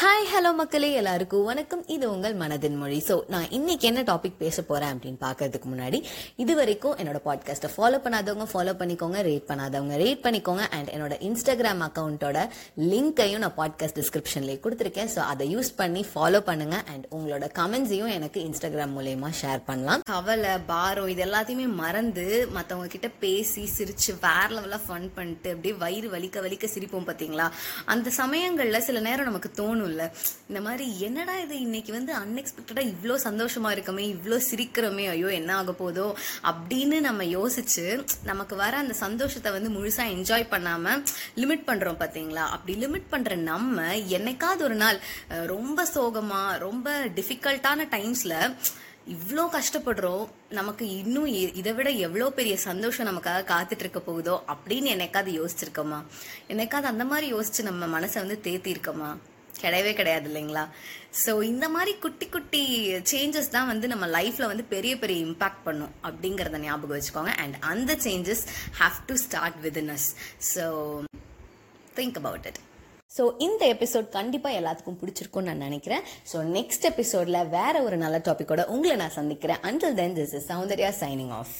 Hi hello மக்களே எல்லாருக்கும் வணக்கம். இது உங்கள் மனதின் மொழி. ஸோ நான் இன்னைக்கு என்ன டாபிக் பேச போறேன் அப்படின்னு பார்க்கறதுக்கு முன்னாடி இது வரைக்கும் என்னோட பாட்காஸ்ட்டை ஃபாலோ பண்ணாதவங்க ஃபாலோ பண்ணிக்கோங்க ரேட் பண்ணாதவங்க ரேட் பண்ணிக்கோங்க. அண்ட் என்னோட இன்ஸ்டாகிராம் அக்கௌண்ட்டோட லிங்கையும் நான் பாட்காஸ்ட் டிஸ்கிரிப்ஷன்லேயே கொடுத்துருக்கேன். ஸோ அதை யூஸ் பண்ணி ஃபாலோ பண்ணுங்க. அண்ட் உங்களோட கமெண்ட்ஸையும் எனக்கு இன்ஸ்டாகிராம் மூலயமா ஷேர் பண்ணலாம். கவலை பாரம் இது எல்லாத்தையுமே மறந்து மற்றவங்க கிட்ட பேசி சிரிச்சு வேற லெவலாக ஃபன் பண்ணிட்டு அப்படியே வயிறு வலிக்க வலிக்க சிரிப்போம் பார்த்தீங்களா அந்த சமயங்களில் சில நேரம் நமக்கு தோணும் தோணும்ல இந்த மாதிரி என்னடா இது இன்னைக்கு வந்து அன்எக்ஸ்பெக்டடாக இவ்வளோ சந்தோஷமா இருக்கமே இவ்வளோ சிரிக்கிறோமே ஐயோ என்ன ஆக போதோ அப்படின்னு நம்ம யோசிச்சு நமக்கு வர அந்த சந்தோஷத்தை வந்து முழுசா என்ஜாய் பண்ணாம லிமிட் பண்றோம் பார்த்தீங்களா அப்படி லிமிட் பண்ற நம்ம என்னைக்காவது ஒரு நாள் ரொம்ப சோகமா ரொம்ப டிஃபிகல்ட்டான டைம்ஸ்ல இவ்வளோ கஷ்டப்படுறோம் நமக்கு இன்னும் இதை விட எவ்வளோ பெரிய சந்தோஷம் நமக்காக காத்துட்டு இருக்க போகுதோ அப்படின்னு என்னைக்காவது யோசிச்சிருக்கோமா? என்னைக்காவது அந்த மாதிரி யோசிச்சு நம்ம மனசை வந்து தேத்திருக்கோமா கிடையவே கிடையாது இல்லைங்களா? ஸோ இந்த மாதிரி குட்டி குட்டி சேஞ்சஸ் தான் வந்து நம்ம லைஃப்பில் வந்து பெரிய பெரிய இம்பாக்ட் பண்ணும் அப்படிங்கிறத ஞாபகம் வச்சுக்கோங்க. அண்ட் அந்த changes have to start with us so think about it so இந்த எபிசோட் கண்டிப்பாக எல்லாத்துக்கும் பிடிச்சிருக்கும்னு நான் நினைக்கிறேன். ஸோ நெக்ஸ்ட் எபிசோடில் வேற ஒரு நல்ல டாப்பிக்கோட உங்களை நான் சந்திக்கிறேன். Until then this is Soundarya signing off